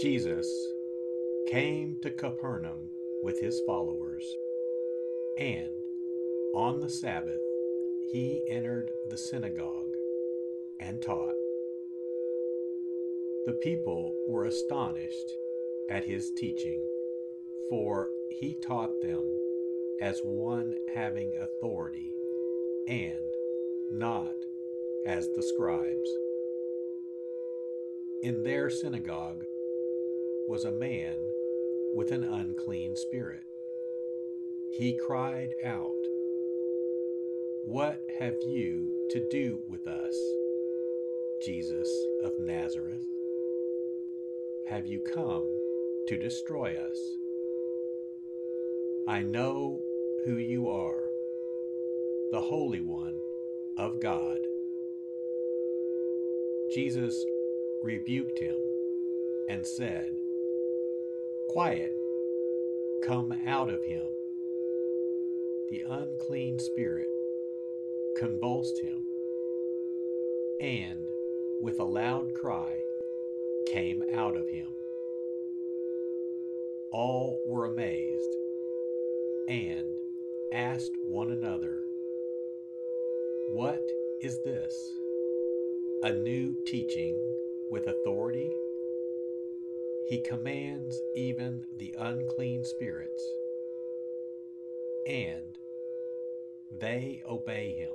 Jesus came to Capernaum with his followers, and on the Sabbath he entered the synagogue and taught. The people were astonished at his teaching, for he taught them as one having authority and not as the scribes. In their synagogue, was a man with an unclean spirit. He cried out, What have you to do with us, Jesus of Nazareth? Have you come to destroy us? I know who you are, the Holy One of God. Jesus rebuked him and said, Quiet, come out of him. The unclean spirit convulsed him, and with a loud cry came out of him. All were amazed and asked one another, What is this? A new teaching with authority? He commands even the unclean spirits, and they obey him.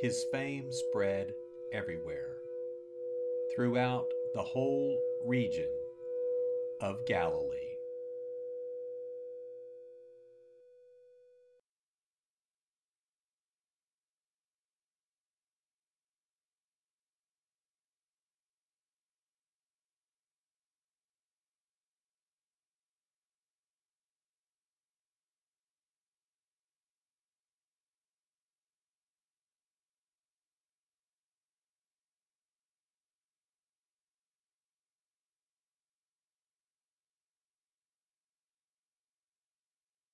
His fame spread everywhere, throughout the whole region of Galilee.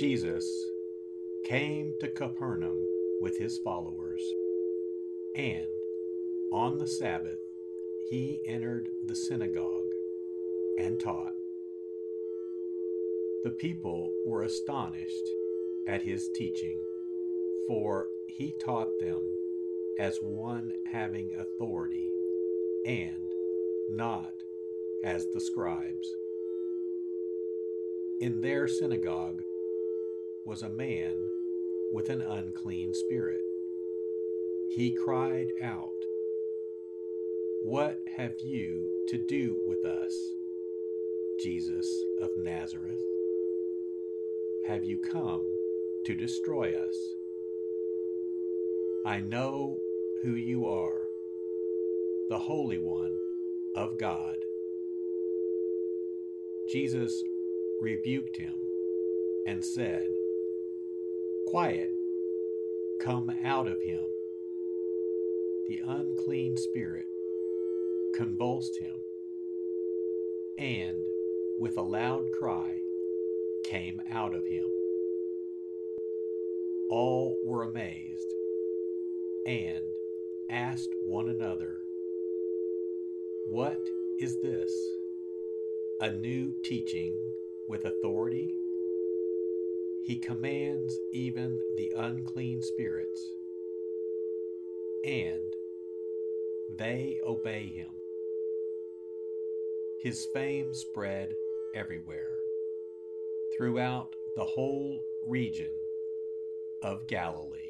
Jesus came to Capernaum with his followers, and on the Sabbath he entered the synagogue and taught. The people were astonished at his teaching, for he taught them as one having authority and not as the scribes. In their synagogue was a man with an unclean spirit. He cried out, What have you to do with us, Jesus of Nazareth? Have you come to destroy us? I know who you are, the Holy One of God. Jesus rebuked him and said, Quiet, come out of him. The unclean spirit convulsed him, and with a loud cry came out of him. All were amazed and asked one another, What is this? A new teaching with authority? He commands even the unclean spirits, and they obey him. His fame spread everywhere, throughout the whole region of Galilee.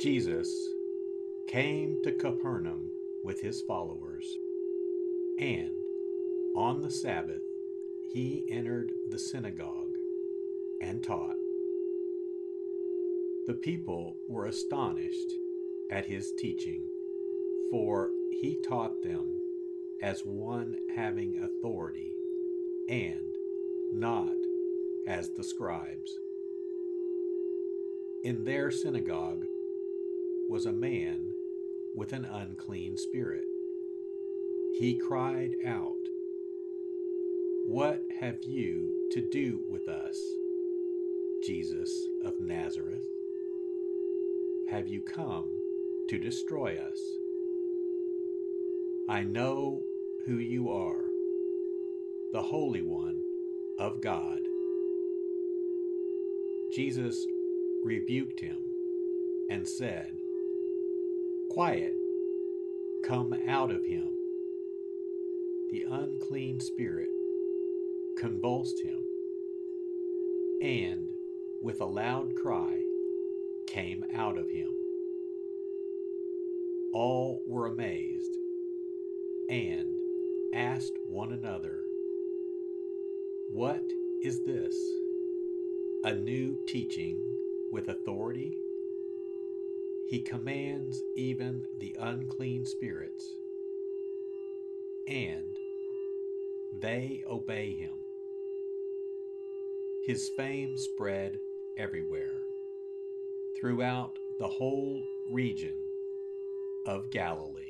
Jesus came to Capernaum with his followers, and on the Sabbath he entered the synagogue and taught. The people were astonished at his teaching, for he taught them as one having authority and not as the scribes. In their synagogue was a man with an unclean spirit. He cried out, What have you to do with us, Jesus of Nazareth? Have you come to destroy us? I know who you are, the Holy One of God. Jesus rebuked him and said, Quiet, come out of him. The unclean spirit convulsed him, and with a loud cry came out of him. All were amazed and asked one another, What is this? A new teaching with authority? He commands even the unclean spirits, and they obey him. His fame spread everywhere, throughout the whole region of Galilee.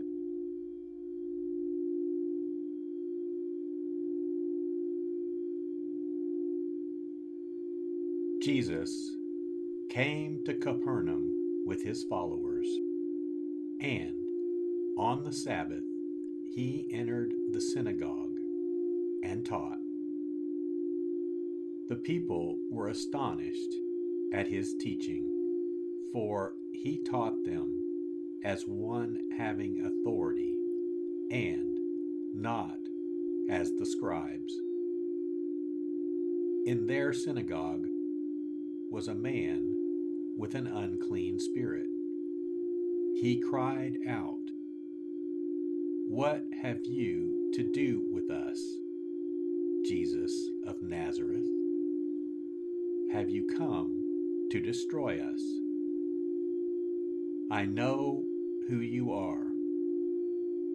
Jesus came to Capernaum with his followers, and on the Sabbath he entered the synagogue and taught. The people were astonished at his teaching, for he taught them as one having authority and not as the scribes. In their synagogue was a man with an unclean spirit. He cried out, What have you to do with us, Jesus of Nazareth? Have you come to destroy us? I know who you are,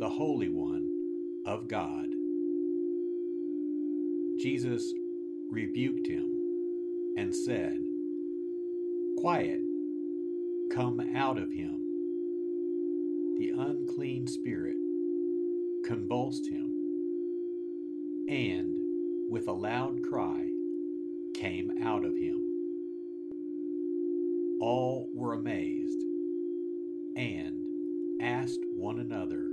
the Holy One of God. Jesus rebuked him and said, Quiet, come out of him. The unclean spirit convulsed him, and with a loud cry came out of him. All were amazed and asked one another,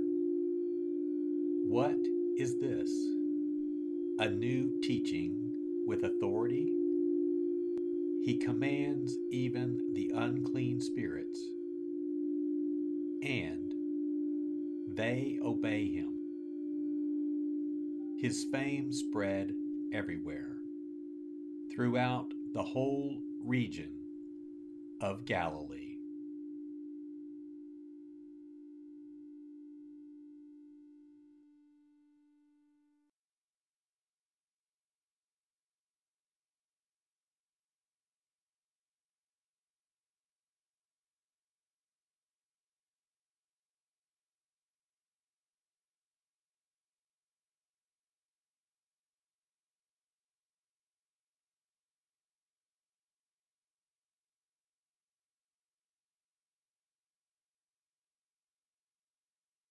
What is this? A new teaching with authority? He commands even the unclean spirits, and they obey him. His fame spread everywhere, throughout the whole region of Galilee.